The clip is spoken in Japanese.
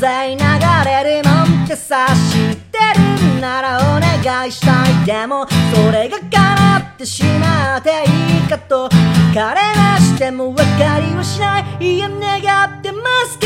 際流れるもんって知してるならお願いしたい。でもそれが叶ってしまっていいかと彼らしても分かりはしない。いや願ってます。